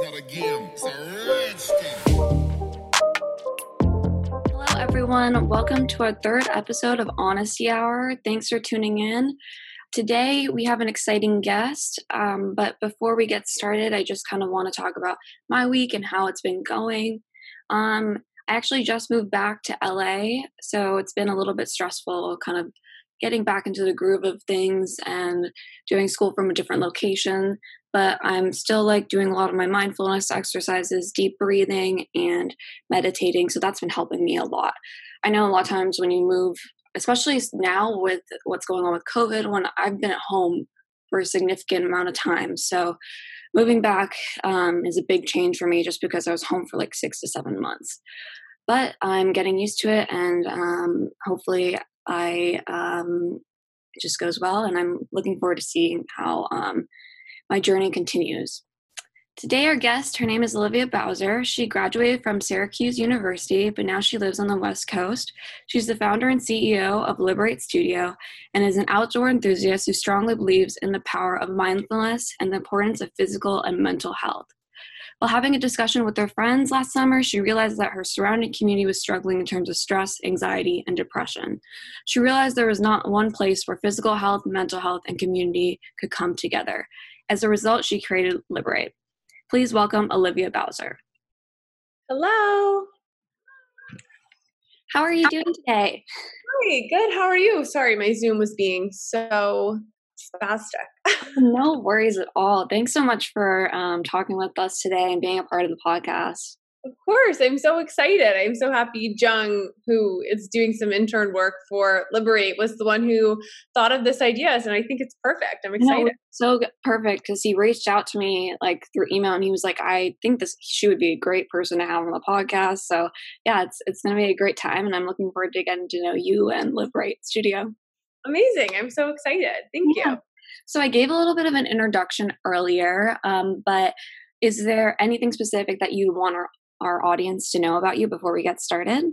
Hello, everyone. Welcome to our third episode of Honesty Hour. Thanks for tuning in. Today, we have an exciting guest. Um, but before we get started, I just kind of want to talk about my week and how it's been going. Um, I actually just moved back to LA, so it's been a little bit stressful kind of getting back into the groove of things and doing school from a different location but I'm still like doing a lot of my mindfulness exercises, deep breathing, and meditating. So that's been helping me a lot. I know a lot of times when you move, especially now with what's going on with COVID, when I've been at home for a significant amount of time. So moving back um, is a big change for me just because I was home for like six to seven months. But I'm getting used to it, and um, hopefully, I um, it just goes well. And I'm looking forward to seeing how um, my journey continues. Today, our guest, her name is Olivia Bowser. She graduated from Syracuse University, but now she lives on the West Coast. She's the founder and CEO of Liberate Studio and is an outdoor enthusiast who strongly believes in the power of mindfulness and the importance of physical and mental health. While having a discussion with her friends last summer, she realized that her surrounding community was struggling in terms of stress, anxiety, and depression. She realized there was not one place where physical health, mental health, and community could come together. As a result, she created Liberate. Please welcome Olivia Bowser. Hello. How are you doing today? Hi, good. How are you? Sorry, my Zoom was being so spastic. no worries at all. Thanks so much for um, talking with us today and being a part of the podcast. Of course, I'm so excited. I'm so happy Jung, who is doing some intern work for Liberate, was the one who thought of this idea. and I think it's perfect. I'm excited. No, so perfect because he reached out to me like through email, and he was like, "I think this she would be a great person to have on the podcast." So yeah, it's it's going to be a great time, and I'm looking forward to getting to know you and Liberate Studio. Amazing! I'm so excited. Thank yeah. you. So I gave a little bit of an introduction earlier, um, but is there anything specific that you want our audience to know about you before we get started?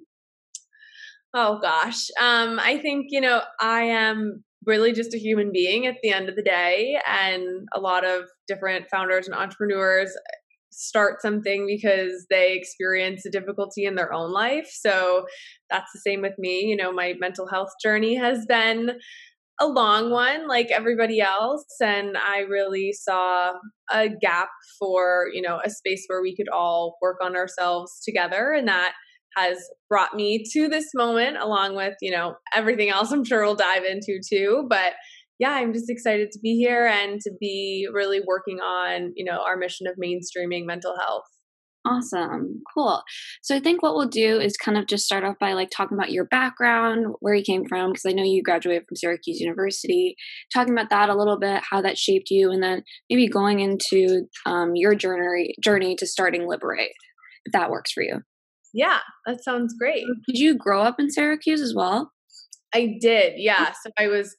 Oh gosh. Um, I think, you know, I am really just a human being at the end of the day. And a lot of different founders and entrepreneurs start something because they experience a difficulty in their own life. So that's the same with me. You know, my mental health journey has been a long one like everybody else and i really saw a gap for you know a space where we could all work on ourselves together and that has brought me to this moment along with you know everything else i'm sure we'll dive into too but yeah i'm just excited to be here and to be really working on you know our mission of mainstreaming mental health Awesome. Cool. So I think what we'll do is kind of just start off by like talking about your background, where you came from, because I know you graduated from Syracuse University, talking about that a little bit, how that shaped you, and then maybe going into um, your journey journey to starting Liberate, if that works for you. Yeah, that sounds great. Did you grow up in Syracuse as well? I did, yeah. So I was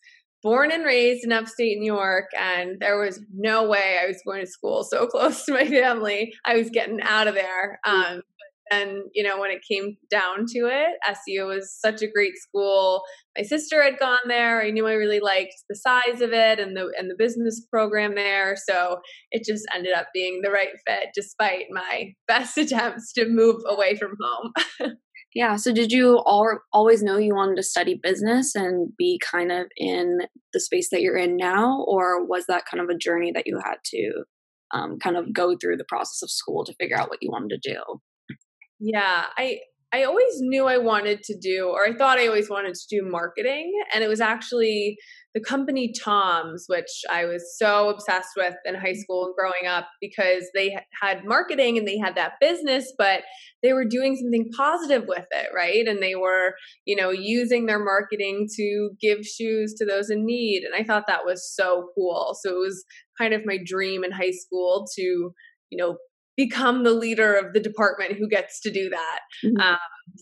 born and raised in upstate New York, and there was no way I was going to school so close to my family. I was getting out of there. Um, and you know, when it came down to it, SU was such a great school. My sister had gone there. I knew I really liked the size of it and the and the business program there. So it just ended up being the right fit, despite my best attempts to move away from home. Yeah. So, did you all, always know you wanted to study business and be kind of in the space that you're in now, or was that kind of a journey that you had to um, kind of go through the process of school to figure out what you wanted to do? Yeah, I I always knew I wanted to do, or I thought I always wanted to do marketing, and it was actually the company TOMS, which I was so obsessed with in high school and growing up because they had marketing and they had that business, but they were doing something positive with it, right? And they were, you know, using their marketing to give shoes to those in need. And I thought that was so cool. So it was kind of my dream in high school to, you know, become the leader of the department who gets to do that. Mm-hmm. Um,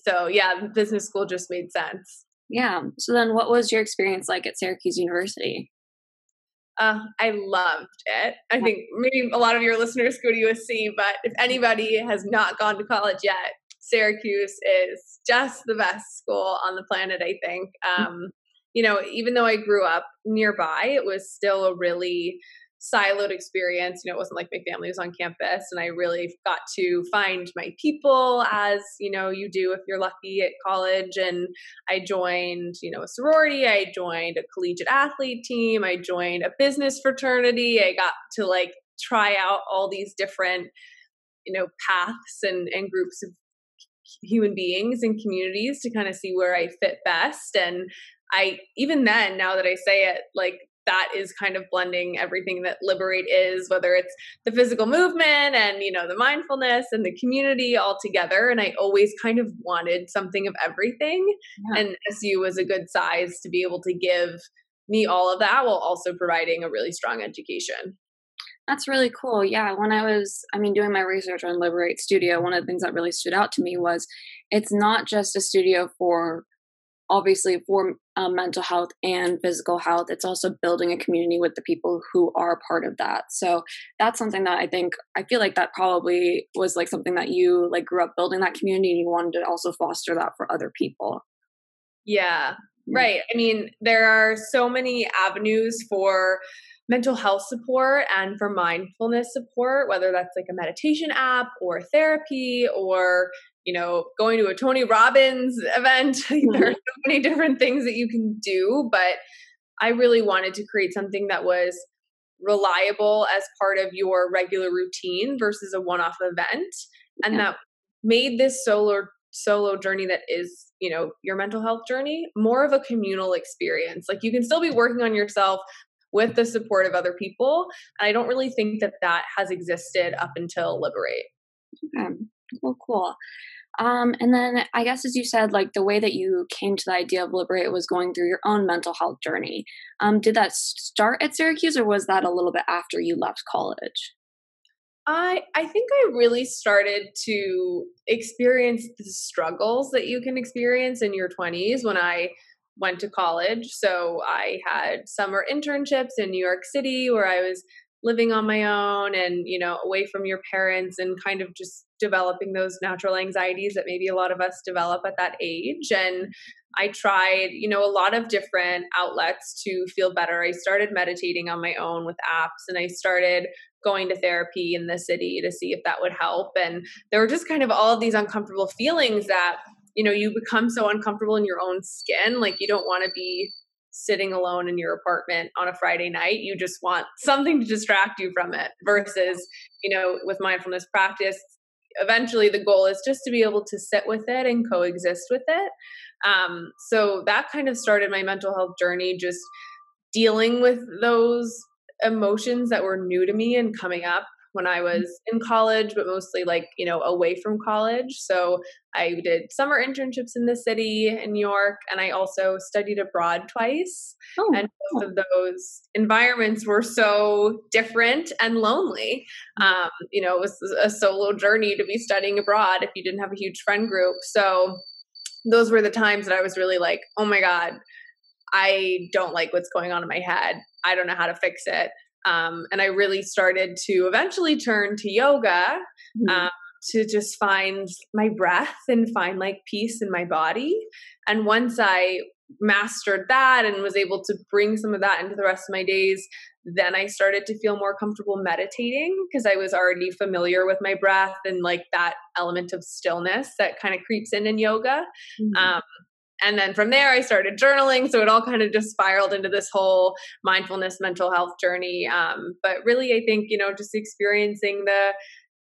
so yeah, business school just made sense. Yeah. So then what was your experience like at Syracuse University? Uh, I loved it. I think maybe a lot of your listeners go to USC, but if anybody has not gone to college yet, Syracuse is just the best school on the planet, I think. Mm. Um, you know, even though I grew up nearby, it was still a really siloed experience. You know, it wasn't like my family was on campus, and I really got to find my people as you know you do if you're lucky at college. And I joined, you know, a sorority. I joined a collegiate athlete team. I joined a business fraternity. I got to like try out all these different you know paths and and groups of human beings and communities to kind of see where I fit best and I even then now that I say it like that is kind of blending everything that liberate is whether it's the physical movement and you know the mindfulness and the community all together and i always kind of wanted something of everything yeah. and su was a good size to be able to give me all of that while also providing a really strong education that's really cool. Yeah, when I was, I mean, doing my research on Liberate Studio, one of the things that really stood out to me was it's not just a studio for obviously for um, mental health and physical health it's also building a community with the people who are part of that. So that's something that i think i feel like that probably was like something that you like grew up building that community and you wanted to also foster that for other people. Yeah. Mm. right. I mean there are so many avenues for mental health support and for mindfulness support, whether that's like a meditation app or therapy or you know, going to a Tony Robbins event. Mm-hmm. there are so many different things that you can do, but I really wanted to create something that was reliable as part of your regular routine versus a one-off event and yeah. that made this solo solo journey that is, you know, your mental health journey more of a communal experience. Like you can still be working on yourself, with the support of other people. And I don't really think that that has existed up until Liberate. Okay. Cool, cool. Um, and then I guess as you said, like the way that you came to the idea of Liberate was going through your own mental health journey. Um, did that start at Syracuse or was that a little bit after you left college? I I think I really started to experience the struggles that you can experience in your 20s when I went to college. So I had summer internships in New York City where I was living on my own and, you know, away from your parents and kind of just developing those natural anxieties that maybe a lot of us develop at that age. And I tried, you know, a lot of different outlets to feel better. I started meditating on my own with apps and I started going to therapy in the city to see if that would help. And there were just kind of all of these uncomfortable feelings that you know you become so uncomfortable in your own skin like you don't want to be sitting alone in your apartment on a friday night you just want something to distract you from it versus you know with mindfulness practice eventually the goal is just to be able to sit with it and coexist with it. Um, so that kind of started my mental health journey just dealing with those emotions that were new to me and coming up when I was in college, but mostly like, you know, away from college. So I did summer internships in the city in New York, and I also studied abroad twice. Oh. And both of those environments were so different and lonely. Um, you know, it was a solo journey to be studying abroad if you didn't have a huge friend group. So those were the times that I was really like, oh my God, I don't like what's going on in my head. I don't know how to fix it. Um, and I really started to eventually turn to yoga mm-hmm. um, to just find my breath and find like peace in my body. And once I mastered that and was able to bring some of that into the rest of my days, then I started to feel more comfortable meditating because I was already familiar with my breath and like that element of stillness that kind of creeps in in yoga. Mm-hmm. Um, and then from there i started journaling. So it all kind of just spiraled into this whole mindfulness mental health journey. Um, but really i think you know just experiencing the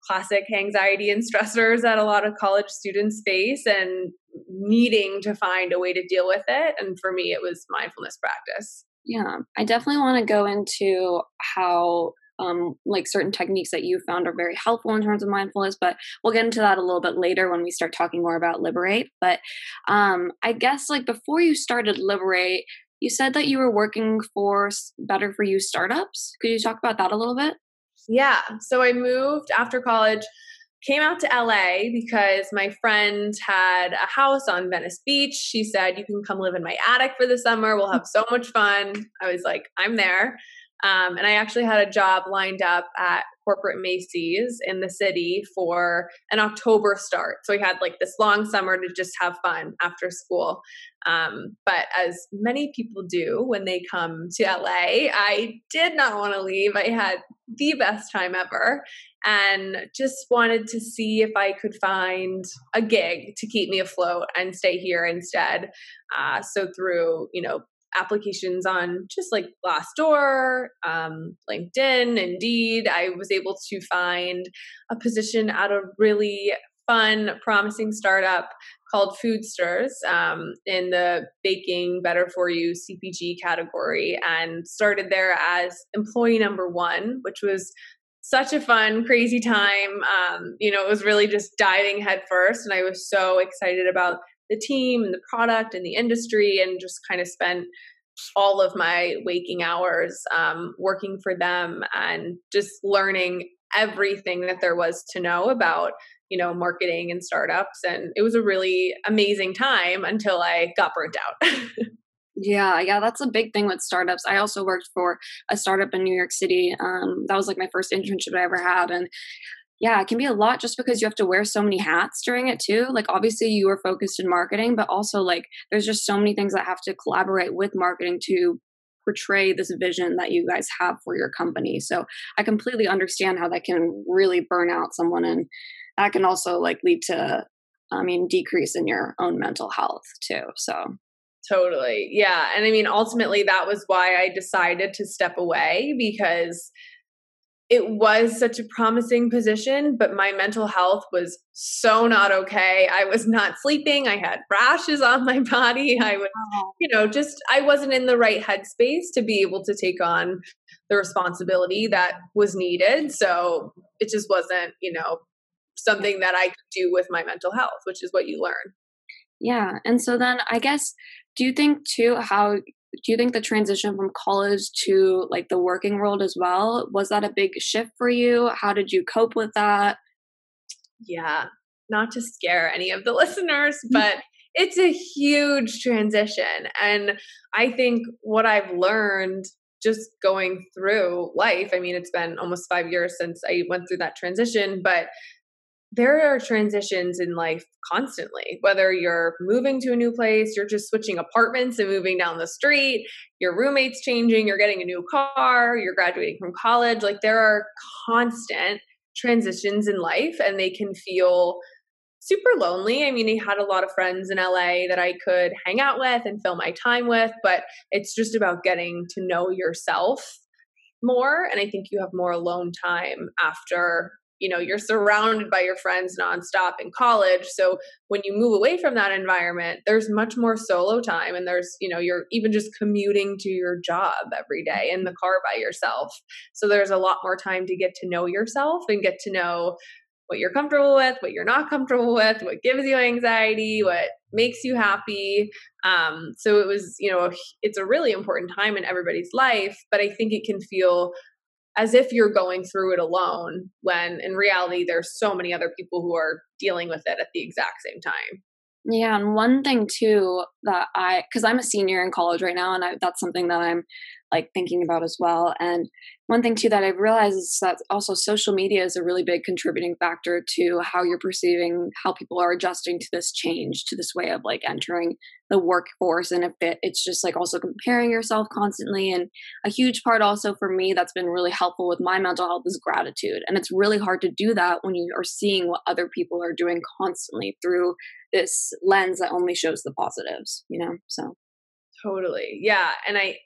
classic anxiety and stressors that a lot of college students face and needing to find a way to deal with it. And for me it was mindfulness practice. Yeah i definitely want to go into how um, like certain techniques that you found are very helpful in terms of mindfulness, but we'll get into that a little bit later when we start talking more about Liberate. But um, I guess like before you started Liberate, you said that you were working for Better for You startups. Could you talk about that a little bit? Yeah. So I moved after college, came out to LA because my friend had a house on Venice Beach. She said, You can come live in my attic for the summer. We'll have so much fun. I was like, I'm there. Um, and I actually had a job lined up at corporate Macy's in the city for an October start. So we had like this long summer to just have fun after school. Um, but as many people do when they come to LA, I did not want to leave. I had the best time ever and just wanted to see if I could find a gig to keep me afloat and stay here instead. Uh, so through, you know, applications on just like Glassdoor, um, LinkedIn, Indeed, I was able to find a position at a really fun, promising startup called Foodsters um, in the baking better for you CPG category and started there as employee number one, which was such a fun, crazy time. Um, you know, it was really just diving headfirst, and I was so excited about the team and the product and the industry, and just kind of spent all of my waking hours um, working for them and just learning everything that there was to know about you know marketing and startups and it was a really amazing time until i got burnt out Yeah, yeah, that's a big thing with startups. I also worked for a startup in New York City. Um, that was like my first internship I ever had, and yeah, it can be a lot just because you have to wear so many hats during it too. Like obviously you are focused in marketing, but also like there's just so many things that have to collaborate with marketing to portray this vision that you guys have for your company. So I completely understand how that can really burn out someone and that can also like lead to I mean decrease in your own mental health too. So Totally. Yeah. And I mean, ultimately, that was why I decided to step away because it was such a promising position, but my mental health was so not okay. I was not sleeping. I had rashes on my body. I was, you know, just, I wasn't in the right headspace to be able to take on the responsibility that was needed. So it just wasn't, you know, something that I could do with my mental health, which is what you learn. Yeah. And so then I guess do you think too how do you think the transition from college to like the working world as well was that a big shift for you? How did you cope with that? Yeah not to scare any of the listeners mm-hmm. but it's a huge transition and i think what i've learned just going through life i mean it's been almost 5 years since i went through that transition but there are transitions in life constantly whether you're moving to a new place you're just switching apartments and moving down the street your roommates changing you're getting a new car you're graduating from college like there are constant transitions in life and they can feel super lonely. I mean i had a lot of friends in la that i could hang out with and fill my time with but it's just about getting to know yourself more and i think you have more alone time after you know you're surrounded by your friends nonstop in college. So when you move away from that environment there's much more solo time and there's you know you're even just commuting to your job every day in the car by yourself. So there's a lot more time to get to know yourself and get to know what you're comfortable with what you're not comfortable with what gives you anxiety what makes you happy. Um, so it was you know it's a really important time in everybody's life but i think it can feel as if you're going through it alone when in reality there's so many other people who are dealing with it at the exact same time. Yeah and one thing too that i because i'm a senior in college right now and I, that's something that i'm like thinking about as well and one thing too that I've realized is that also social media is a really big contributing factor to how you're perceiving how people are adjusting to this change, to this way of like entering the workforce. And if it, it's just like also comparing yourself constantly. And a huge part also for me that's been really helpful with my mental health is gratitude. And it's really hard to do that when you are seeing what other people are doing constantly through this lens that only shows the positives, you know? So totally. Yeah. And I,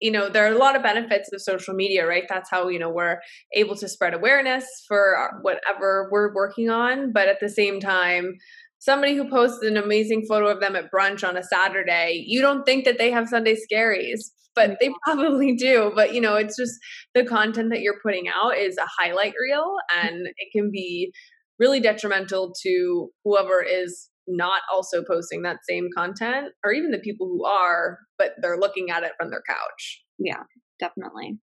you know there are a lot of benefits of social media right? That's how you know we're able to spread awareness for whatever we're working on. But at the same time somebody who posts an amazing photo of them at brunch on a saturday you don't think that they have sunday scaries but they mm-hmm. probably do. But you know it's just the content that you're putting out is a highlight reel mm-hmm. and it can be really detrimental to whoever is not also posting that same content or even the people who are but they're looking at it from their couch yeah definitely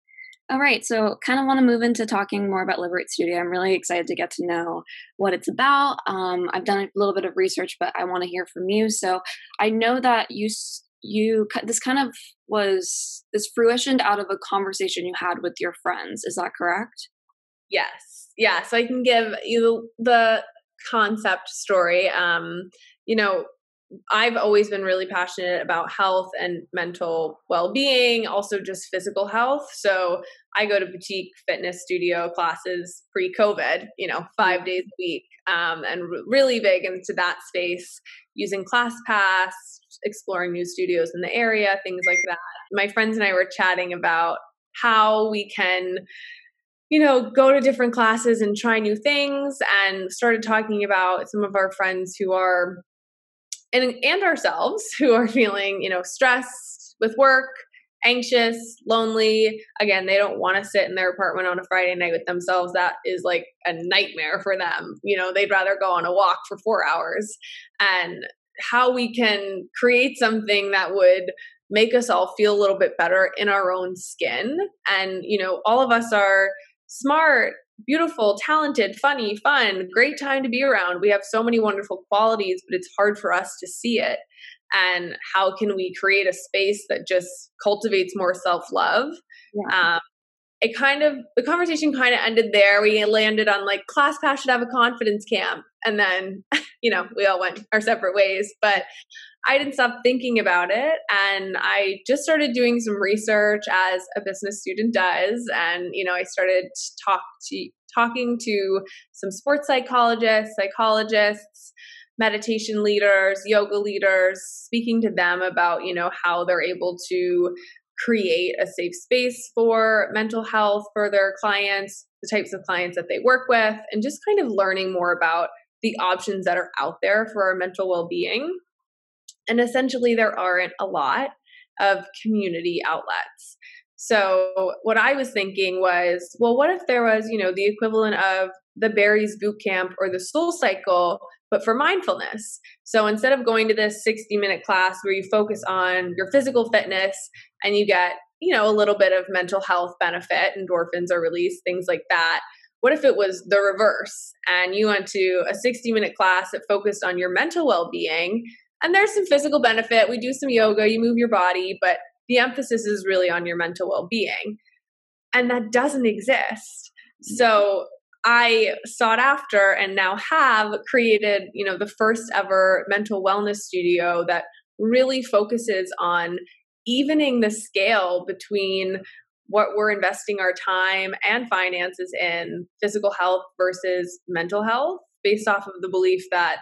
all right so kind of want to move into talking more about liberate studio i'm really excited to get to know what it's about um, i've done a little bit of research but i want to hear from you so i know that you you this kind of was this fruitioned out of a conversation you had with your friends. Is that correct? Yes. Yeah. So I can give you the concept story. Um, you know, I've always been really passionate about health and mental well being, also just physical health. So I go to boutique fitness studio classes pre COVID, you know, five days a week, um, and really big into that space using ClassPass, exploring new studios in the area, things like that. My friends and I were chatting about how we can you know, go to different classes and try new things and started talking about some of our friends who are and and ourselves who are feeling, you know, stressed with work, anxious, lonely. Again, they don't want to sit in their apartment on a Friday night with themselves. That is like a nightmare for them. You know, they'd rather go on a walk for 4 hours and how we can create something that would make us all feel a little bit better in our own skin and you know all of us are smart beautiful, talented, funny, fun, great time to be around. We have so many wonderful qualities, but it's hard for us to see it. And how can we create a space that just cultivates more self love? Yeah. Um, it kind of the conversation kind of ended there. We landed on like ClassPass should have a confidence camp, and then you know we all went our separate ways. But I didn't stop thinking about it, and I just started doing some research as a business student does. And you know, I started talk to talking to some sports psychologists, psychologists, meditation leaders, yoga leaders, speaking to them about you know how they're able to create a safe space for mental health for their clients, the types of clients that they work with, and just kind of learning more about the options that are out there for our mental well being. And essentially, there aren't a lot of community outlets. So, what I was thinking was, well, what if there was, you know, the equivalent of the Barry's Boot Camp or the Soul Cycle, but for mindfulness? So, instead of going to this 60 minute class where you focus on your physical fitness and you get, you know, a little bit of mental health benefit, endorphins are released, things like that. What if it was the reverse and you went to a 60 minute class that focused on your mental well being? And there's some physical benefit. We do some yoga, you move your body, but the emphasis is really on your mental well being. And that doesn't exist. So I sought after and now have created, you know, the first ever mental wellness studio that really focuses on evening the scale between what we're investing our time and finances in physical health versus mental health based off of the belief that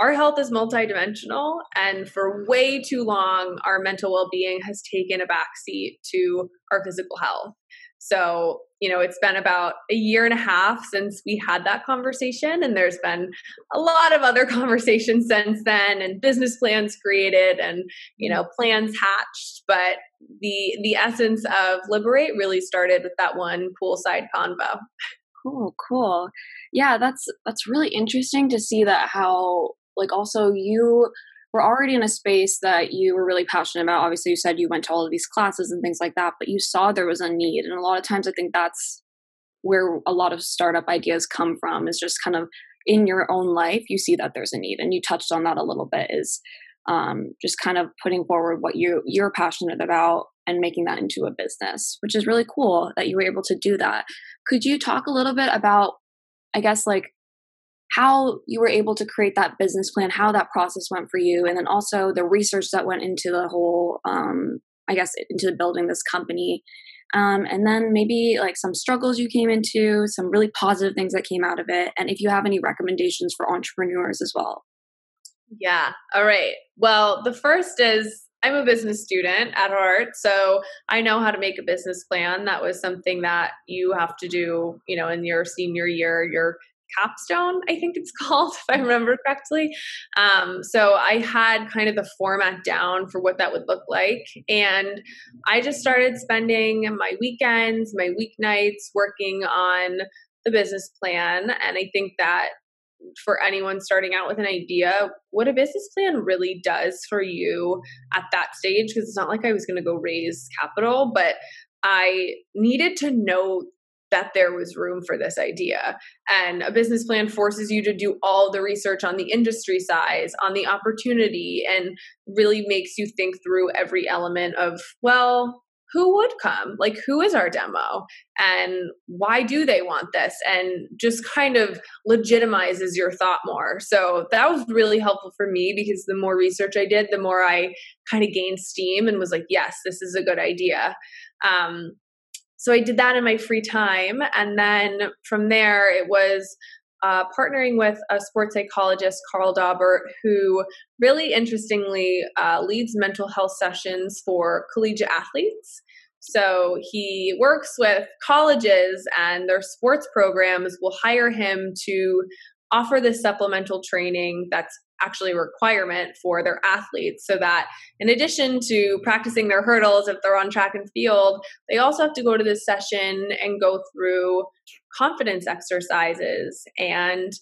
our health is multidimensional and for way too long our mental well-being has taken a backseat to our physical health. So you know it's been about a year and a half since we had that conversation and there's been a lot of other conversations since then and business plans created and you know plans hatched. But the the essence of liberate really started with that one poolside convo. Cool cool. Yeah that's that's really interesting to see that how like also you were already in a space that you were really passionate about. Obviously, you said you went to all of these classes and things like that, but you saw there was a need. And a lot of times, I think that's where a lot of startup ideas come from is just kind of in your own life, you see that there's a need. And you touched on that a little bit is um, just kind of putting forward what you you're passionate about and making that into a business, which is really cool that you were able to do that. Could you talk a little bit about, I guess, like how you were able to create that business plan, how that process went for you, and then also the research that went into the whole, um, I guess, into building this company. Um, and then maybe like some struggles you came into, some really positive things that came out of it, and if you have any recommendations for entrepreneurs as well. Yeah. All right. Well, the first is I'm a business student at heart, so I know how to make a business plan. That was something that you have to do, you know, in your senior year, your capstone i think it's called if i remember correctly. Um, so i had kind of the format down for what that would look like. And i just started spending my weekends my weeknights working on the business plan. And i think that for anyone starting out with an idea what a business plan really does for you at that stage because it's not like i was going to go raise capital but I needed to know that there was room for this idea. And a business plan forces you to do all the research on the industry size, on the opportunity, and really makes you think through every element of, well, who would come? Like, who is our demo? And why do they want this? And just kind of legitimizes your thought more. So that was really helpful for me because the more research I did, the more I kind of gained steam and was like, yes, this is a good idea. Um, so I did that in my free time. And then from there, it was uh, partnering with a sports psychologist, Carl Daubert, who really interestingly uh, leads mental health sessions for collegiate athletes. So he works with colleges and their sports programs will hire him to offer this supplemental training that's actually a requirement for their athletes so that in addition to practicing their hurdles if they're on track and field they also have to go to this session and go through confidence exercises and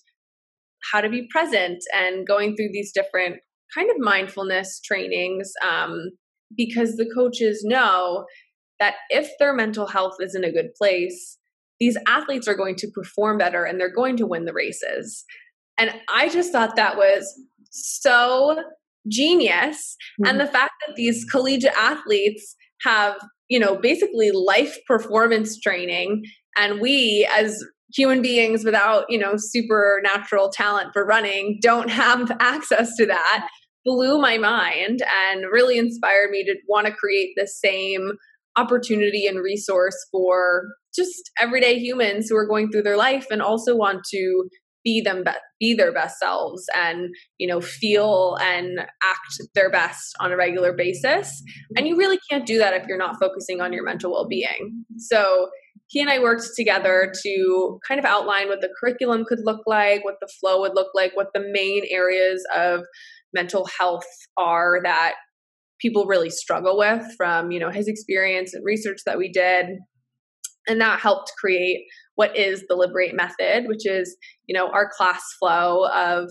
how to be present and going through these different kind of mindfulness trainings um, because the coaches know that if their mental health is in a good place these athletes are going to perform better and they're going to win the races and I just thought that was so genius. Mm-hmm. And the fact that these collegiate athletes have, you know, basically life performance training, and we as human beings without, you know, supernatural talent for running don't have access to that blew my mind and really inspired me to want to create the same opportunity and resource for just everyday humans who are going through their life and also want to be them be, be their best selves and you know feel and act their best on a regular basis and you really can't do that if you're not focusing on your mental well-being so he and I worked together to kind of outline what the curriculum could look like, what the flow would look like, what the main areas of mental health are that people really struggle with from, you know, his experience and research that we did. And that helped create what is the liberate method which is you know our class flow of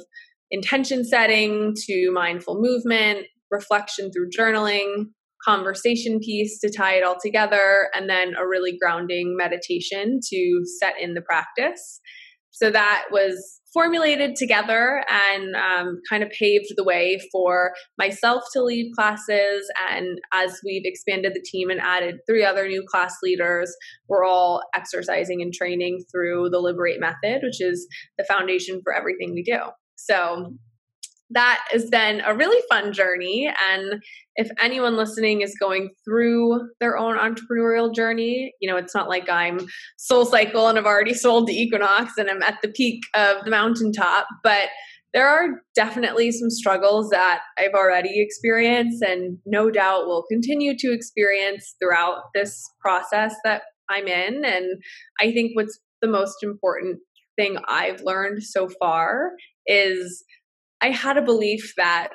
intention setting to mindful movement reflection through journaling conversation piece to tie it all together and then a really grounding meditation to set in the practice. So that was formulated together and um, kind of paved the way for myself to lead classes. And as we've expanded the team and added three other new class leaders, we're all exercising and training through the Liberate method, which is the foundation for everything we do. So that has been a really fun journey. And if anyone listening is going through their own entrepreneurial journey, you know, it's not like I'm soul cycle and I've already sold the Equinox and I'm at the peak of the mountaintop, but there are definitely some struggles that I've already experienced and no doubt will continue to experience throughout this process that I'm in. And I think what's the most important thing I've learned so far is I had a belief that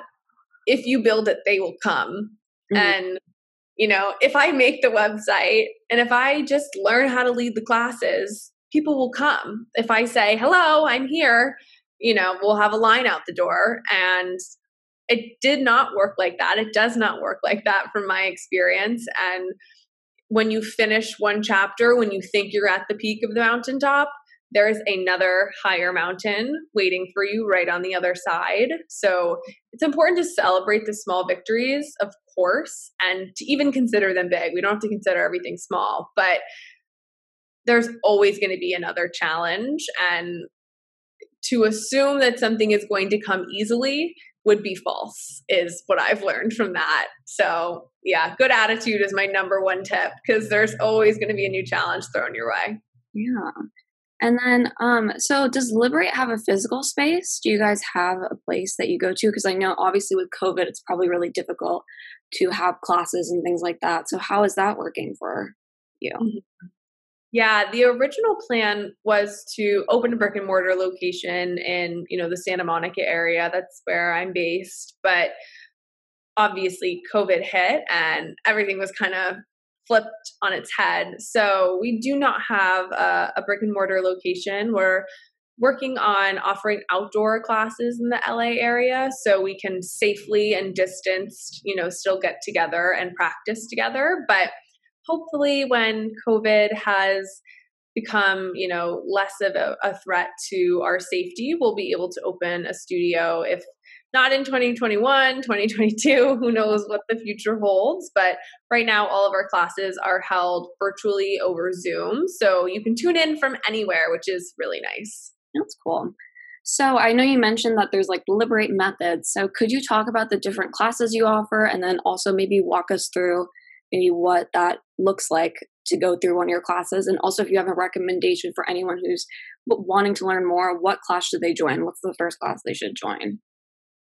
if you build it, they will come. Mm-hmm. And, you know, if I make the website and if I just learn how to lead the classes, people will come. If I say, hello, I'm here, you know, we'll have a line out the door. And it did not work like that. It does not work like that from my experience. And when you finish one chapter, when you think you're at the peak of the mountaintop, there's another higher mountain waiting for you right on the other side. So it's important to celebrate the small victories, of course, and to even consider them big. We don't have to consider everything small, but there's always going to be another challenge. And to assume that something is going to come easily would be false, is what I've learned from that. So, yeah, good attitude is my number one tip because there's always going to be a new challenge thrown your way. Yeah. And then, um, so does Liberate have a physical space? Do you guys have a place that you go to? Because I know obviously with COVID, it's probably really difficult to have classes and things like that. So how is that working for you? Mm-hmm. Yeah, the original plan was to open a brick and mortar location in, you know, the Santa Monica area. That's where I'm based. But obviously COVID hit and everything was kind of flipped on its head. So we do not have a, a brick and mortar location. We're working on offering outdoor classes in the LA area so we can safely and distanced, you know, still get together and practice together. But hopefully, when COVID has become, you know, less of a, a threat to our safety, we'll be able to open a studio if not in 2021, 2022, who knows what the future holds. But right now, all of our classes are held virtually over Zoom. So you can tune in from anywhere, which is really nice. That's cool. So I know you mentioned that there's like Liberate methods. So could you talk about the different classes you offer and then also maybe walk us through maybe what that looks like to go through one of your classes? And also if you have a recommendation for anyone who's wanting to learn more, what class should they join? What's the first class they should join?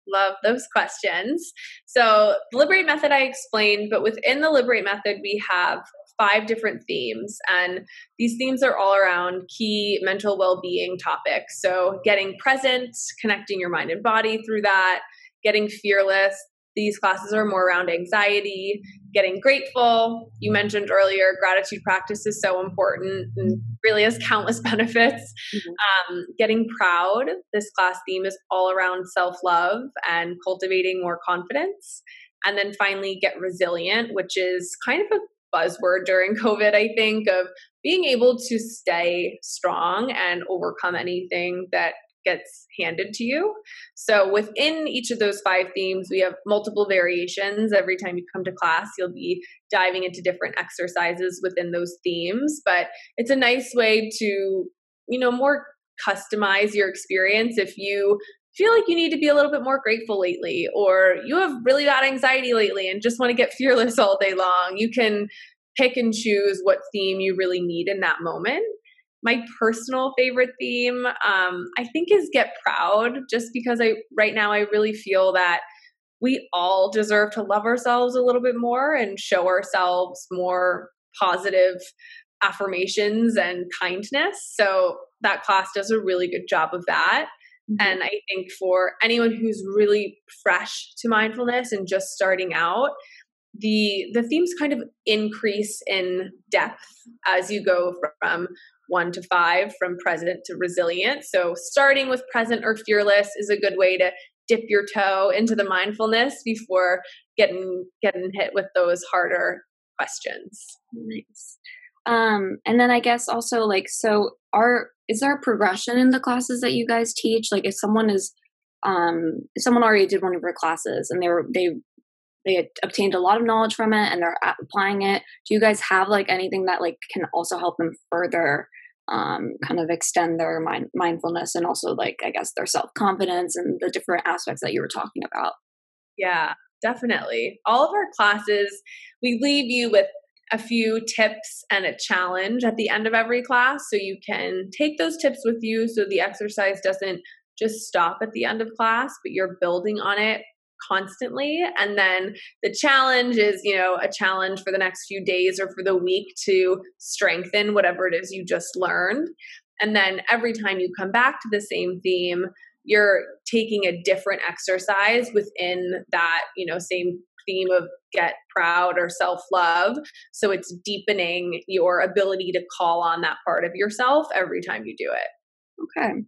Love those questions. So, the Liberate method I explained, but within the Liberate method, we have five different themes. And these themes are all around key mental well being topics. So, getting present, connecting your mind and body through that, getting fearless, these classes are more around anxiety, getting grateful. You mentioned earlier, gratitude practice is so important and really has countless benefits. Mm-hmm. Um, getting proud. This class theme is all around self love and cultivating more confidence. And then finally, get resilient, which is kind of a buzzword during COVID, I think, of being able to stay strong and overcome anything that gets handed to you. So within each of those five themes, we have multiple variations. Every time you come to class, you'll be diving into different exercises within those themes, but it's a nice way to, you know, more customize your experience if you feel like you need to be a little bit more grateful lately or you have really bad anxiety lately and just want to get fearless all day long. You can pick and choose what theme you really need in that moment my personal favorite theme um, i think is get proud just because i right now i really feel that we all deserve to love ourselves a little bit more and show ourselves more positive affirmations and kindness so that class does a really good job of that mm-hmm. and i think for anyone who's really fresh to mindfulness and just starting out the the themes kind of increase in depth as you go from one to five from present to resilient. So, starting with present or fearless is a good way to dip your toe into the mindfulness before getting getting hit with those harder questions. Nice. Um, and then I guess also like so are is there a progression in the classes that you guys teach? Like if someone is um if someone already did one of your classes and they were they they obtained a lot of knowledge from it and they're applying it do you guys have like anything that like can also help them further um, kind of extend their mind, mindfulness and also like i guess their self-confidence and the different aspects that you were talking about. Yeah definitely. All of our classes we leave you with a few tips and a challenge at the end of every class so you can take those tips with you so the exercise doesn't just stop at the end of class but you're building on it constantly. And then the challenge is you know a challenge for the next few days or for the week to strengthen whatever it is you just learned. And then every time you come back to the same theme you're taking a different exercise within that you know same theme of get proud or self love so it's deepening your ability to call on that part of yourself every time you do it. Okay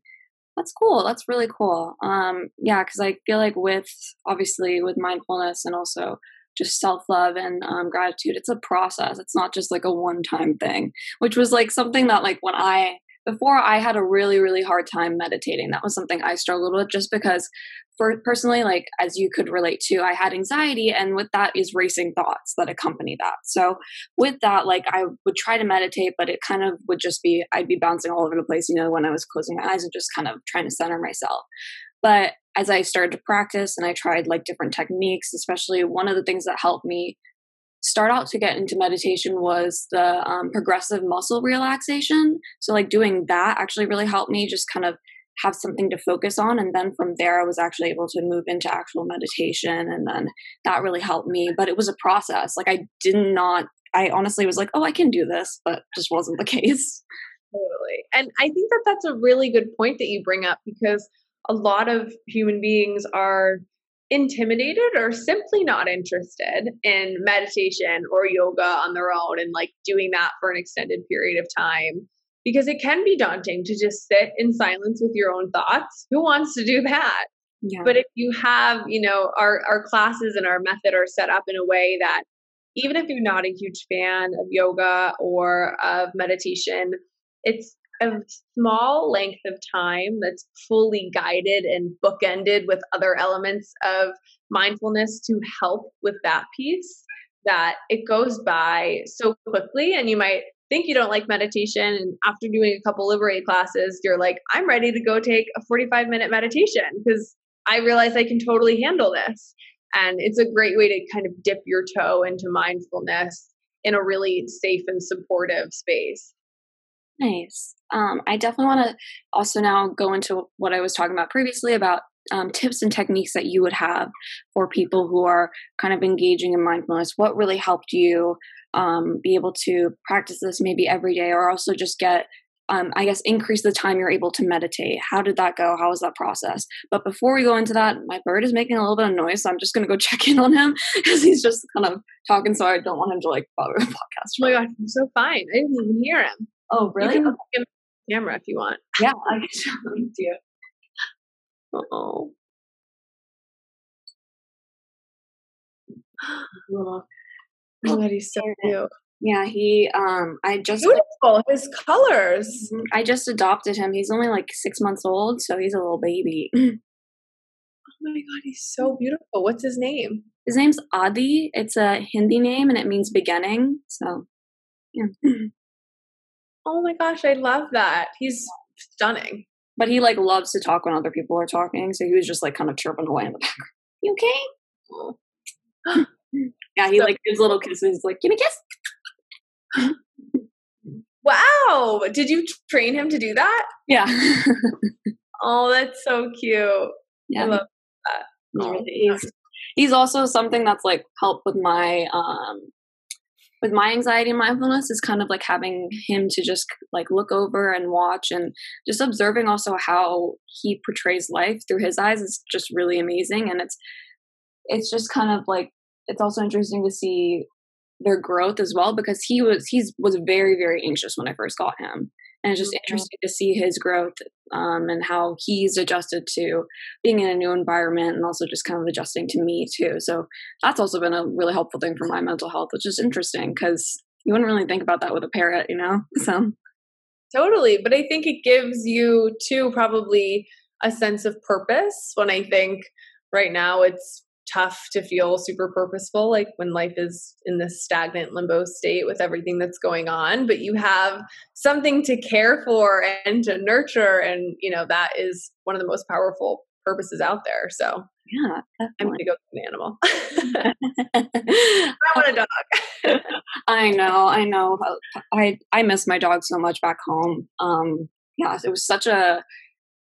that's cool. That's really cool. Um, yeah, because I feel like with obviously with mindfulness and also just self love and um, gratitude, it's a process. It's not just like a one time thing, which was like something that like when I before I had a really really hard time meditating. That was something I struggled with just because for personally like as you could relate to i had anxiety and with that is racing thoughts that accompany that so with that like i would try to meditate but it kind of would just be i'd be bouncing all over the place you know when i was closing my eyes and just kind of trying to center myself but as i started to practice and i tried like different techniques especially one of the things that helped me start out to get into meditation was the um, progressive muscle relaxation so like doing that actually really helped me just kind of have something to focus on. And then from there, I was actually able to move into actual meditation. And then that really helped me. But it was a process. Like, I did not, I honestly was like, oh, I can do this, but just wasn't the case. Totally. And I think that that's a really good point that you bring up because a lot of human beings are intimidated or simply not interested in meditation or yoga on their own and like doing that for an extended period of time because it can be daunting to just sit in silence with your own thoughts. Who wants to do that? Yeah. But if you have, you know, our, our classes and our method are set up in a way that even if you're not a huge fan of yoga or of meditation, it's a small length of time that's fully guided and bookended with other elements of mindfulness to help with that piece that it goes by so quickly. And you might think you don't like meditation and after doing a couple liberate classes you're like i'm ready to go take a 45 minute meditation because i realize i can totally handle this. And it's a great way to kind of dip your toe into mindfulness in a really safe and supportive space Nice. Um, I definitely want to also now go into what I was talking about previously about um, tips and techniques that you would have for people who are kind of engaging in mindfulness. What really helped you um, be able to practice this maybe every day, or also just get, um, I guess, increase the time you're able to meditate? How did that go? How was that process? But before we go into that, my bird is making a little bit of noise, so I'm just going to go check in on him because he's just kind of talking. So I don't want him to like bother the podcast. oh my gosh i'm so fine i didn't even hear him Oh, you really? at the camera if you want Yeah, I can show them to you. oh oh god he's so cute Yeah, he um I just beautiful his colors Mhm. I just adopted him. He's only like six months old, so he's a little baby. oh my god he's so beautiful what's his name His name's Adi. It's a Hindi name and it means beginning. So yeah. oh my gosh i love that he's stunning But he like loves to talk when other people are talking, so he was just like kind of chirping away in the background. You okay? Yeah, he So- like gives little kisses, like give me a kiss. wow did you train him to do that Yeah. oh that's so cute yeah. I love Oh, he's, he's also something that's like helped with my um with my anxiety and mindfulness is kind of like having him to just like look over and watch and just observing also how he portrays life through his eyes is just really amazing. And it's it's just kind of like it's also interesting to see their growth as well because he was he's was very very anxious when I first got him and it's just Mhm. interesting to see his growth um, and how he's adjusted to being in a new environment and also just kind of adjusting to me too. So that's also been a really helpful thing for my mental health, which is interesting because you wouldn't really think about that with a parrot, you know? So Totally. But I think it gives you too probably a sense of purpose when I think right now it's tough to feel super purposeful, like when life is in this stagnant limbo state with everything that's going on, but you have something to care for and to nurture. And, you know, that is one of the most powerful purposes out there. So yeah, I'm gonna go with an animal. I want a dog. I know, I know. I I miss my dog so much back home. Um, yeah, it was such a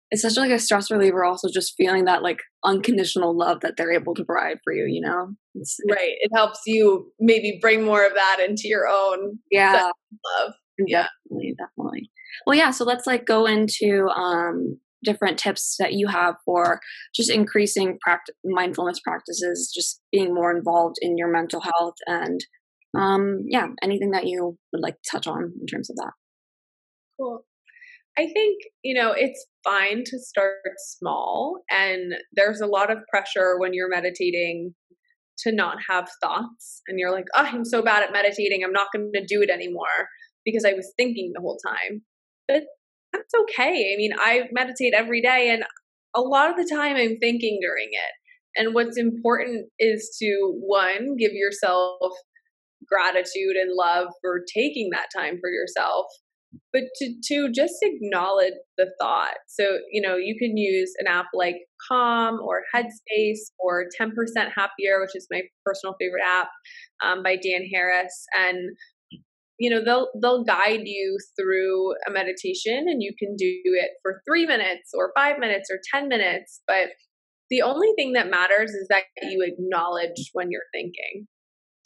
it's such like a stress reliever. Also, just feeling that like unconditional love that they're able to provide for you. You know, it's, right. It helps you maybe bring more of that into your own yeah, love. Yeah. definitely, definitely. Well, yeah. So let's like go into um different tips that you have for just increasing pract- mindfulness practices, just being more involved in your mental health, and um yeah, anything that you would like to touch on in terms of that. Cool. I think, you know, it's fine to start small. And there's a lot of pressure when you're meditating to not have thoughts. And you're like, oh, I'm so bad at meditating. I'm not going to do it anymore because I was thinking the whole time. But that's okay. I mean, I meditate every day, and a lot of the time I'm thinking during it. And what's important is to, one, give yourself gratitude and love for taking that time for yourself but to to just acknowledge the thought. So you know you can use an app like calm or headspace or 10% happier which is my personal favorite app um, by dan harris. And you know they'll they'll guide you through a meditation and you can do it for three minutes or five minutes or ten minutes. But the only thing that matters is that you acknowledge when you're thinking.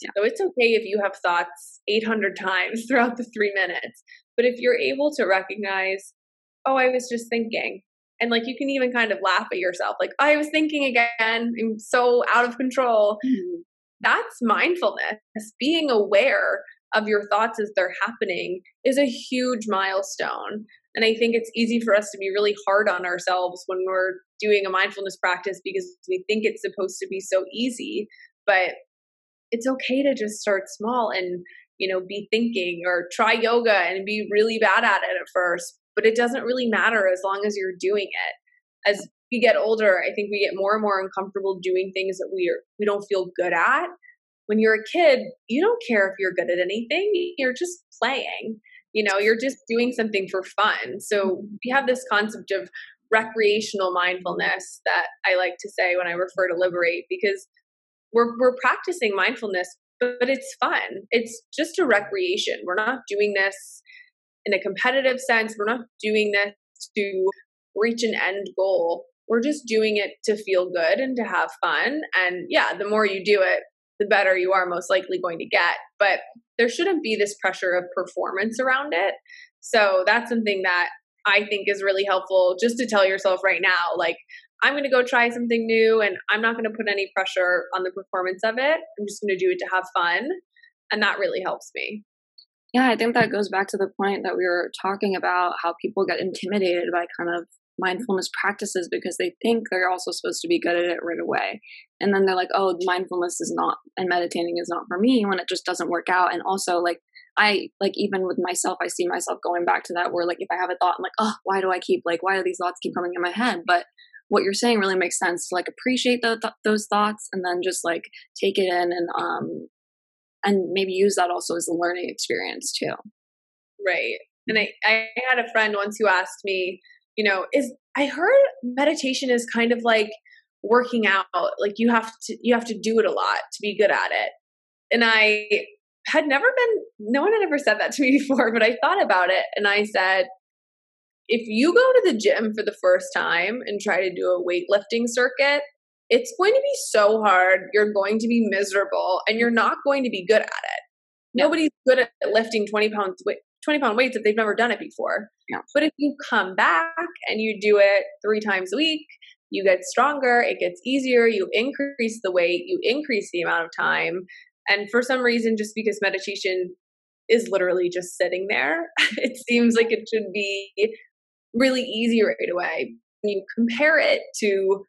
So it's okay if you have thoughts 800 times throughout the three minutes. But if you're able to recognize, oh, I was just thinking, and like you can even kind of laugh at yourself, like, I was thinking again, I'm so out of control. Mm-hmm. That's mindfulness. Being aware of your thoughts as they're happening is a huge milestone. And I think it's easy for us to be really hard on ourselves when we're doing a mindfulness practice because we think it's supposed to be so easy. But it's okay to just start small and you know, be thinking or try yoga and be really bad at it at first, but it doesn't really matter as long as you're doing it. As we get older, I think we get more and more uncomfortable doing things that we are we don't feel good at. When you're a kid, you don't care if you're good at anything. You're just playing. You know, you're just doing something for fun. So we have this concept of recreational mindfulness that I like to say when I refer to liberate because we're we're practicing mindfulness, but, it's fun. It's just a recreation. We're not doing this in a competitive sense. We're not doing this to reach an end goal. We're just doing it to feel good and to have fun. And yeah, the more you do it, the better you are most likely going to get. But there shouldn't be this pressure of performance around it. So that's something that I think is really helpful just to tell yourself right now, like, I'm going to go try something new and I'm not going to put any pressure on the performance of it. I'm just going to do it to have fun. And that really helps me. Yeah, I think that goes back to the point that we were talking about how people get intimidated by kind of mindfulness practices because they think they're also supposed to be good at it right away. And then they're like, oh, mindfulness is not, and meditating is not for me when it just doesn't work out. And also, like, I, like, even with myself, I see myself going back to that where, like, if I have a thought, I'm like, oh, why do I keep, like, why do these thoughts keep coming in my head? But what you're saying really makes sense to like appreciate the, th- those thoughts and then just like take it in and um and maybe use that also as a learning experience too. Right and i i had a friend once who asked me you know is i heard meditation is kind of like working out like you have to you have to do it a lot to be good at it. And i had never been no one had ever said that to me before but i thought about it and i said if you go to the gym for the first time and try to do a weightlifting circuit, it's going to be so hard. You're going to be miserable and you're not going to be good at it. No. Nobody's good at lifting 20 pounds 20 pound weights if they've never done it before. Yeah. But if you come back and you do it three times a week, you get stronger, it gets easier, you increase the weight, you increase the amount of time. And for some reason, just because meditation is literally just sitting there, it seems like it should be really easy right away. You compare it to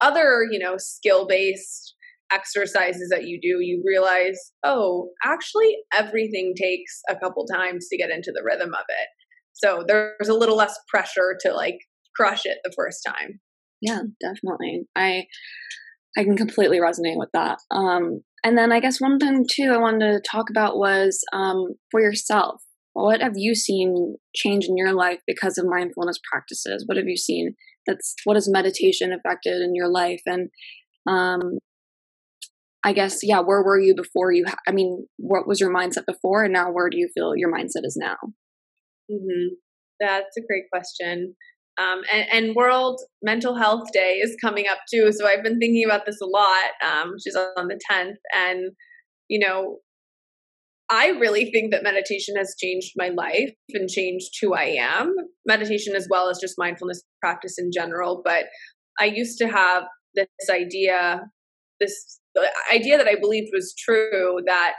other, you know, skill based exercises that you do, you realize, oh, actually, everything takes a couple times to get into the rhythm of it. So there's a little less pressure to like crush it the first time. Yeah, definitely. I I can completely resonate with that. Um, and then I guess one thing too I wanted to talk about was um, for yourself what have you seen change in your life because of mindfulness practices? What have you seen that's what has meditation affected in your life? And um, I guess, yeah, where were you before you? I mean, what was your mindset before, and now where do you feel your mindset is now? Mm-hmm. That's a great question. Um, and, and, World Mental Health Day is coming up too, so I've been thinking about this a lot. Um, which is on the tenth, and you know, I really think that meditation has changed my life and changed who I am. Meditation, as well as just mindfulness practice in general. But I used to have this idea, this idea that I believed was true that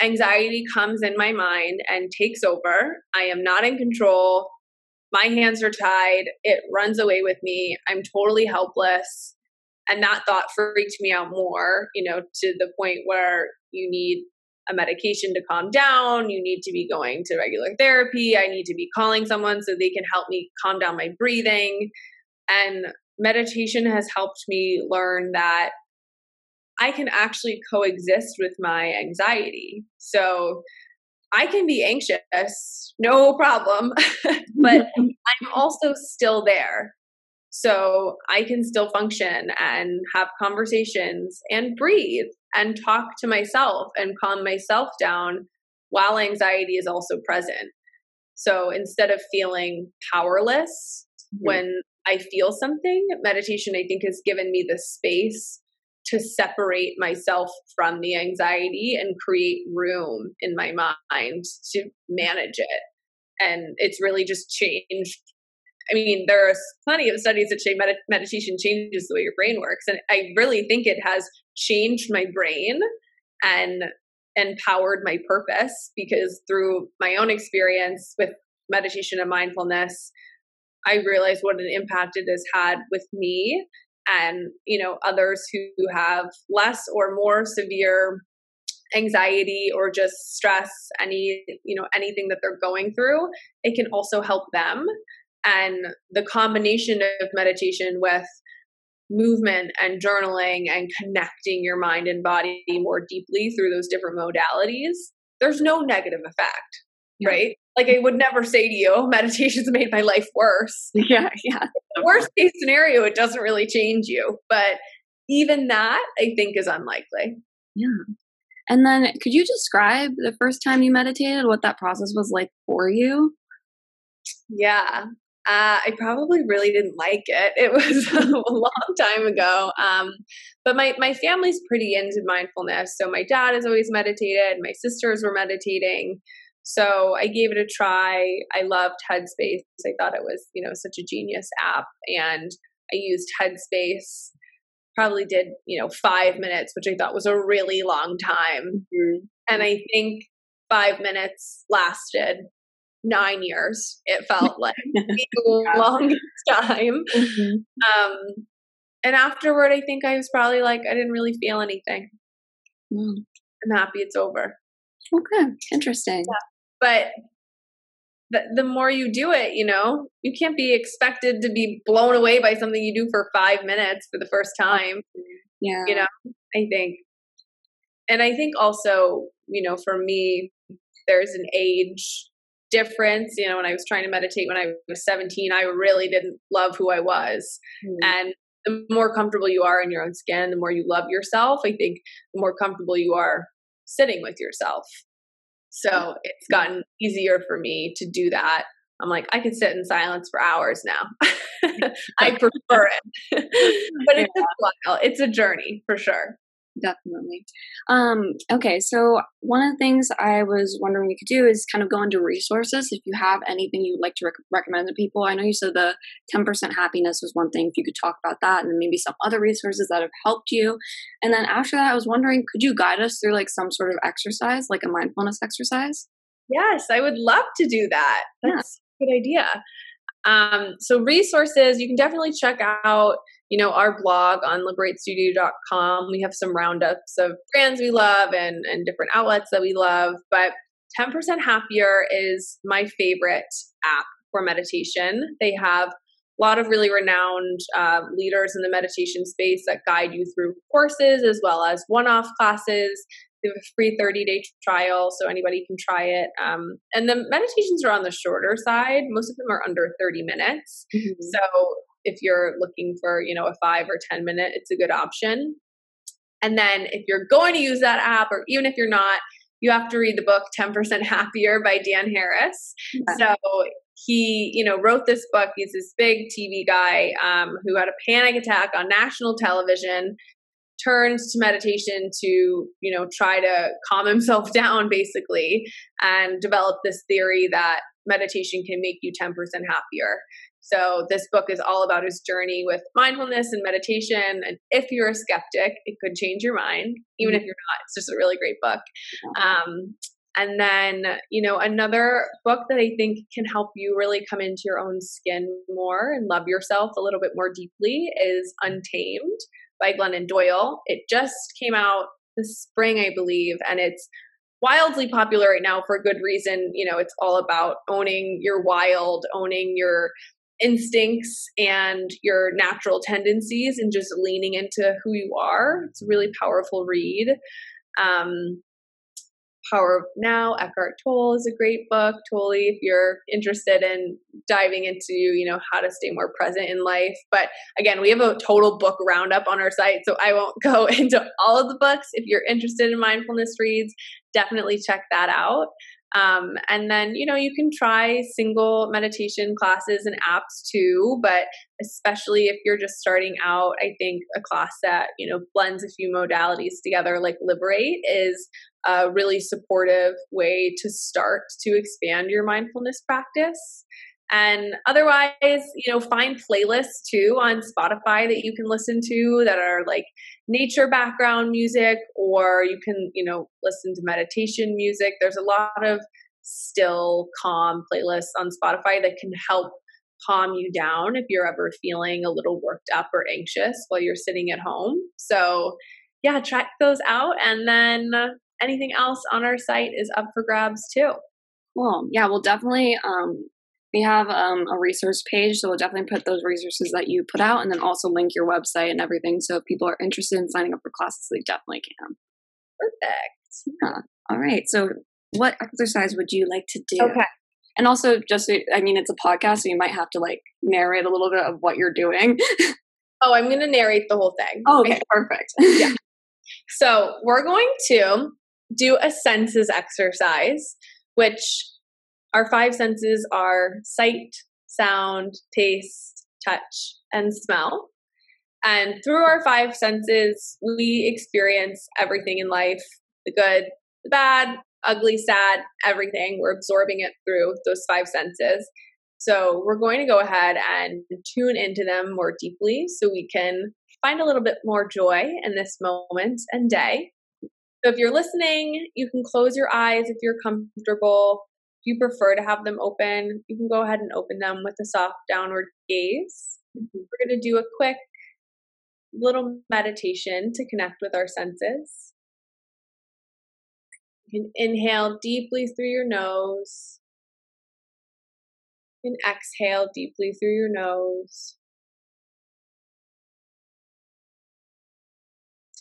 anxiety comes in my mind and takes over. I am not in control. My hands are tied. It runs away with me. I'm totally helpless. And that thought freaked me out more, you know, to the point where you need a medication to calm down. You need to be going to regular therapy. I need to be calling someone so they can help me calm down my breathing. And meditation has helped me learn that I can actually coexist with my anxiety. So I can be anxious, no problem, but I'm also still there. So I can still function and have conversations and breathe and talk to myself and calm myself down while anxiety is also present. So instead of feeling powerless mm-hmm. when I feel something, meditation, I think, has given me the space to separate myself from the anxiety and create room in my mind to manage it. And it's really just changed I mean, there are plenty of studies that say med- meditation changes the way your brain works. And I really think it has changed my brain and empowered my purpose because through my own experience with meditation and mindfulness, I realized what an impact it has had with me and, you know, others who have less or more severe anxiety or just stress any you know anything that they're going through it can also help them. And the combination of meditation with movement and journaling and connecting your mind and body more deeply through those different modalities there's no negative effect yeah. right like i would never say to you oh, meditation's made my life worse yeah yeah worst case scenario it doesn't really change you but even that i think is unlikely yeah and then could you describe the first time you meditated, what that process was like for you? Yeah. Uh, I probably really didn't like it. It was a long time ago. Um, but my, my family's pretty into mindfulness. So my dad has always meditated, my sisters were meditating. So I gave it a try. I loved Headspace. I thought it was, you know, such a genius app. And I used Headspace probably did, you know, five minutes, which I thought was a really long time. Mm-hmm. And I think five minutes lasted nine years. It felt like a long time. Mm-hmm. Um, and afterward, I think I was probably like, I didn't really feel anything. Mm. I'm happy it's over. Okay, interesting. Yeah. But the, the more you do it, you know, you can't be expected to be blown away by something you do for five minutes for the first time. Yeah. You know, I think. And I think also, you know, for me, there's an age difference. You know, when I was trying to meditate when I was 17, I really didn't love who I was. Mm. And the more comfortable you are in your own skin, the more you love yourself, I think the more comfortable you are sitting with yourself. So it's gotten easier for me to do that. I'm like, I could sit in silence for hours now. I prefer it. but it's a while. It's a journey for sure definitely. Um, okay, so one of the things I was wondering we could do is kind of go into resources. If you have anything you'd like to rec- recommend to people, I know you said the 10% happiness was one thing. If you could talk about that and then maybe some other resources that have helped you. And then after that, I was wondering, could you guide us through like some sort of exercise, like a mindfulness exercise? Yes, I would love to do that. That's yeah. a good idea. Um, so resources, you can definitely check out, you know, our blog on liberatestudio.com. We have some roundups of brands we love and, and different outlets that we love. But 10% Happier is my favorite app for meditation. They have a lot of really renowned uh, leaders in the meditation space that guide you through courses as well as one off classes. They have a free 30 day trial, so anybody can try it. Um, and the meditations are on the shorter side. Most of them are under 30 minutes. Mm-hmm. So if you're looking for, you know, a five or 10 minute, it's a good option. And then if you're going to use that app, or even if you're not, you have to read the book 10% Happier by Dan Harris. Yeah. So he, you know, wrote this book. He's this big TV guy um, who had a panic attack on national television turns to meditation to you know try to calm himself down basically and develop this theory that meditation can make you 10% happier so this book is all about his journey with mindfulness and meditation and if you're a skeptic it could change your mind even if mm-hmm. you're not it's just a really great book um, and then, you know, another book that I think can help you really come into your own skin more and love yourself a little bit more deeply is Untamed by Glennon Doyle. It just came out this spring, I believe, and it's wildly popular right now for a good reason. You know, it's all about owning your wild, owning your instincts and your natural tendencies and just leaning into who you are. It's a really powerful read. Um, Power of Now, Eckhart Tolle is a great book. Totally, if you're interested in diving into, you know, how to stay more present in life. But again, we have a total book roundup on our site, so I won't go into all of the books. If you're interested in mindfulness reads, definitely check that out. Um, and then, you know, you can try single meditation classes and apps too, but especially if you're just starting out, I think a class that, you know, blends a few modalities together, like Liberate, is a really supportive way to start to expand your mindfulness practice. And otherwise, you know, find playlists too on Spotify that you can listen to that are like nature background music, or you can, you know, listen to meditation music. There's a lot of still calm playlists on Spotify that can help calm you down if you're ever feeling a little worked up or anxious while you're sitting at home. So, yeah, check those out and then anything else on our site is up for grabs too. Cool. Yeah, we'll definitely um we have um, a resource page, so we'll definitely put those resources that you put out, and then also link your website and everything. So if people are interested in signing up for classes, they definitely can. Perfect. Yeah. All right. So what exercise would you like to do? Okay. And also, just I mean, it's a podcast, so you might have to like narrate a little bit of what you're doing. Oh, I'm going to narrate the whole thing. Oh, okay, perfect. yeah. So we're going to do a senses exercise, which our five senses are sight, sound, taste, touch, and smell. And through our five senses, we experience everything in life the good, the bad, ugly, sad, everything. We're absorbing it through those five senses. So we're going to go ahead and tune into them more deeply so we can find a little bit more joy in this moment and day. So if you're listening, you can close your eyes if you're comfortable. If you prefer to have them open, you can go ahead and open them with a soft downward gaze. Mm-hmm. We're going to do a quick little meditation to connect with our senses. You can inhale deeply through your nose and exhale deeply through your nose.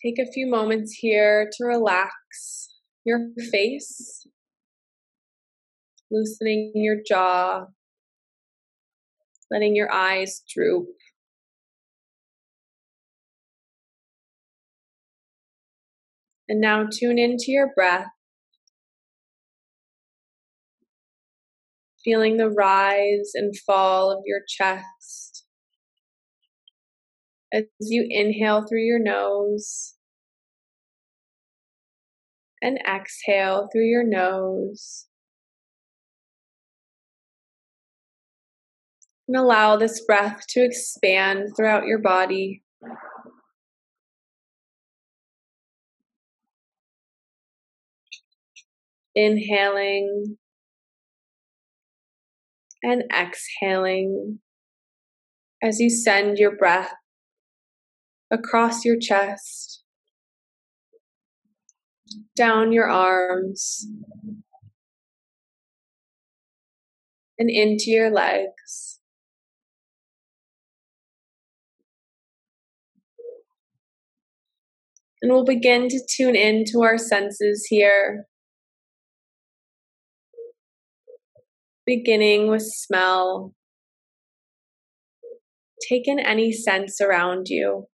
Take a few moments here to relax your face, loosening your jaw, letting your eyes droop. And now tune into your breath. feeling the rise and fall of your chest. As you inhale through your nose and exhale through your nose. And allow this breath to expand throughout your body. Inhaling and exhaling as you send your breath across your chest, down your arms, and into your legs. And we'll begin to tune in to our senses here beginning with smell. Take in any sense around you.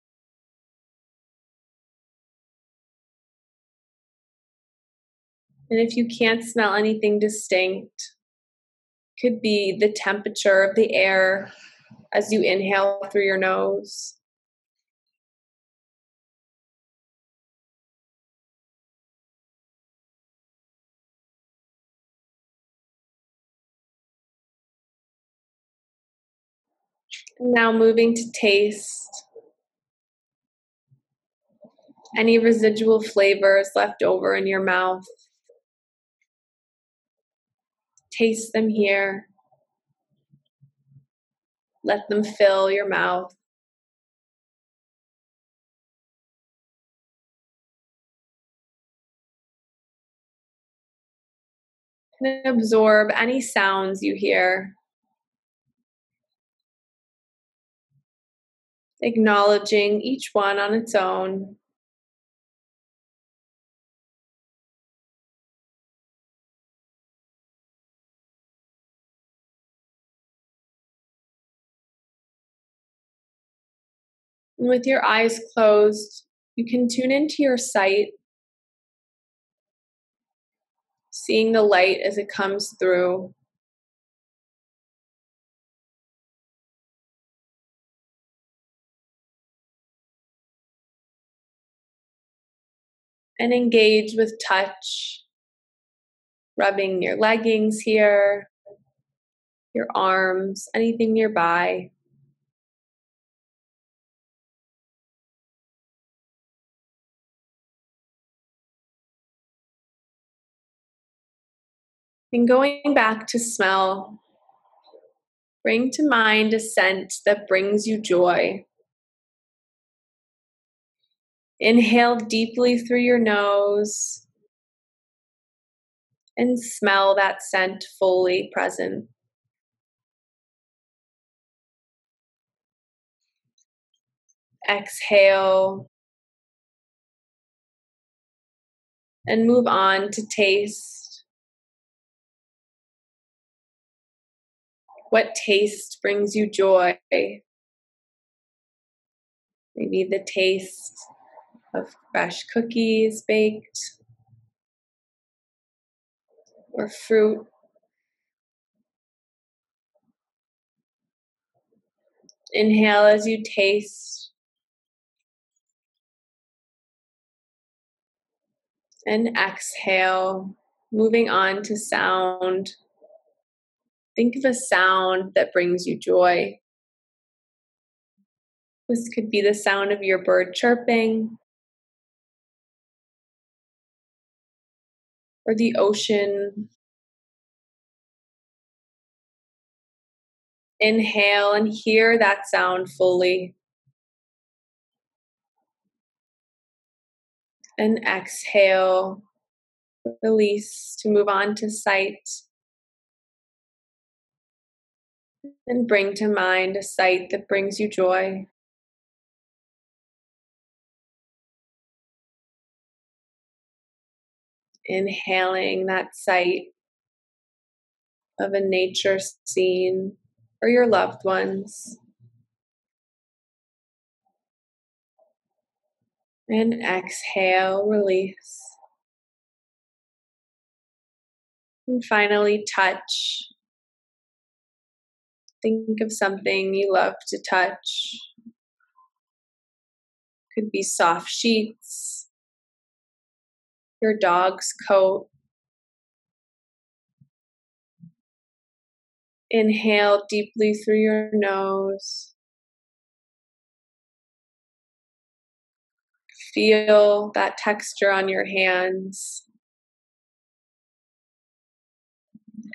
And if you can't smell anything distinct, could be the temperature of the air as you inhale through your nose. Now moving to taste. Any residual flavors left over in your mouth. Taste them here. Let them fill your mouth. And absorb any sounds you hear. Acknowledging each one on its own. And with your eyes closed, you can tune into your sight, seeing the light as it comes through. And engage with touch, rubbing your leggings here, your arms, anything nearby. And going back to smell, bring to mind a scent that brings you joy. Inhale deeply through your nose and smell that scent fully present. Exhale and move on to taste. What taste brings you joy? Maybe the taste of fresh cookies baked or fruit. Inhale as you taste. And exhale, moving on to sound. Think of a sound that brings you joy. This could be the sound of your bird chirping, or the ocean. Inhale and hear that sound fully. And exhale, release to move on to sight. And bring to mind a sight that brings you joy. Inhaling that sight of a nature scene or your loved ones. And exhale, release. And finally, touch. Think of something you love to touch. Could be soft sheets, your dog's coat. Inhale deeply through your nose. Feel that texture on your hands.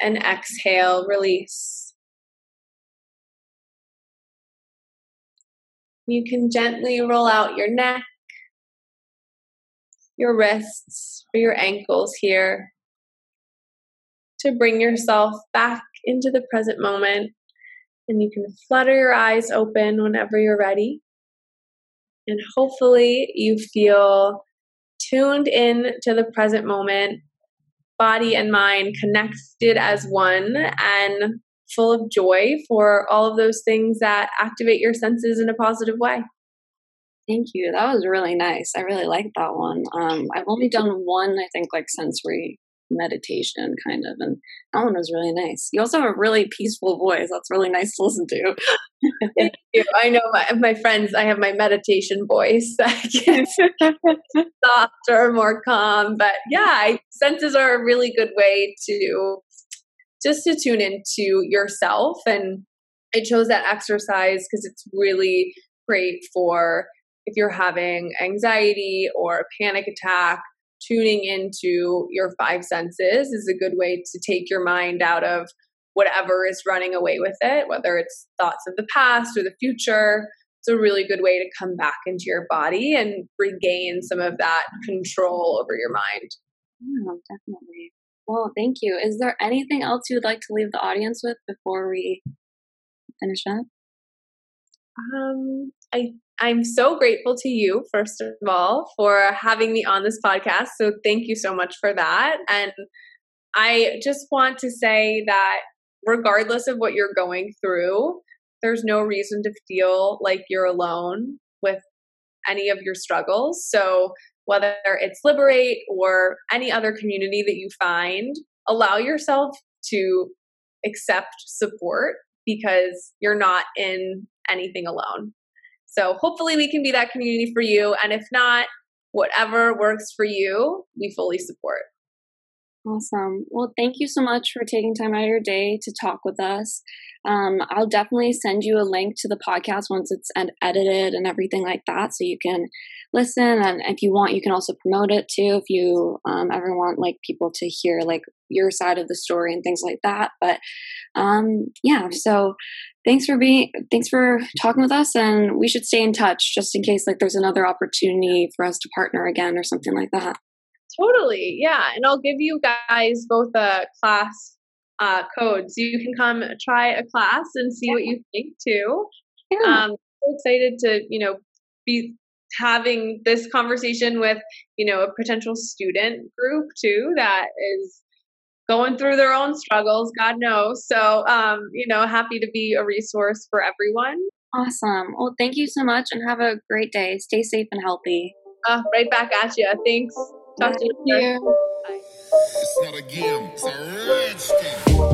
And exhale, release. You can gently roll out your neck your wrists or your ankles here to bring yourself back into the present moment. And you can flutter your eyes open whenever you're ready. And hopefully, you feel tuned in to the present moment, body and mind connected as one, and full of joy for all of those things that activate your senses in a positive way. Thank you. That was really nice. I really liked that one. Um, I've only done one, I think, like sensory meditation kind of, and that one was really nice. You also have a really peaceful voice. That's really nice to listen to. Thank you. I know my, my friends, I have my meditation voice softer, more calm. But yeah, I, senses are a really good way to just to tune into yourself. And I chose that exercise because it's really great for if you're having anxiety or a panic attack, tuning into your five senses is a good way to take your mind out of whatever is running away with it, whether it's thoughts of the past or the future. It's a really good way to come back into your body and regain some of that control over your mind. Yeah, definitely. Well, thank you. Is there anything else you would like to leave the audience with before we finish up? Um, I I'm so grateful to you, first of all, for having me on this podcast. So thank you so much for that. And I just want to say that regardless of what you're going through, there's no reason to feel like you're alone with any of your struggles. So whether it's Liberate or any other community that you find, allow yourself to accept support because you're not in anything alone. So hopefully we can be that community for you. And if not, whatever works for you, we fully support. Awesome. Well, thank you so much for taking time out of your day to talk with us. Um, I'll definitely send you a link to the podcast once it's ed- edited and everything like that, so you can listen. And if you want, you can also promote it too. If you um, ever want like people to hear like your side of the story and things like that. But um, yeah, so thanks for being thanks for talking with us and we should stay in touch just in case like there's another opportunity for us to partner again or something like that Totally, yeah. And I'll give you guys both a class uh, code so you can come try a class and see what you think too. Yeah. Um, so excited to you know be having this conversation with you know a potential student group too that is going through their own struggles god knows so um you know happy to be a resource for everyone awesome. Well, thank you so much and have a great day. Stay safe and healthy. uh, right back at you thanks talk to you later. Bye. It's not a game, it's a rich thing.